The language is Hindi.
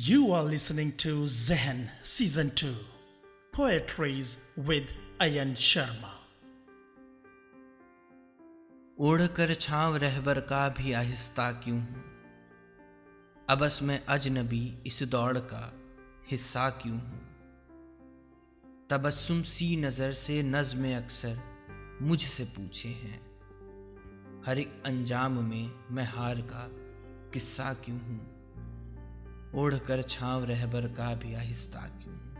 You are listening to Zehen Season 2 Poetries with Ayan Sharma. ओढ़कर छांव रहबर का भी आहिस्ता क्यों हूँ? अबस मैं अजनबी इस दौड़ का हिस्सा क्यों हूँ? तबस्सुम सी नज़र से नज़्म अक्सर मुझसे पूछे हैं। हर एक अंजाम में मैं हार का किस्सा क्यों हूँ? ओढ़कर छाँव रहबर का भी आहिस्ता क्यों?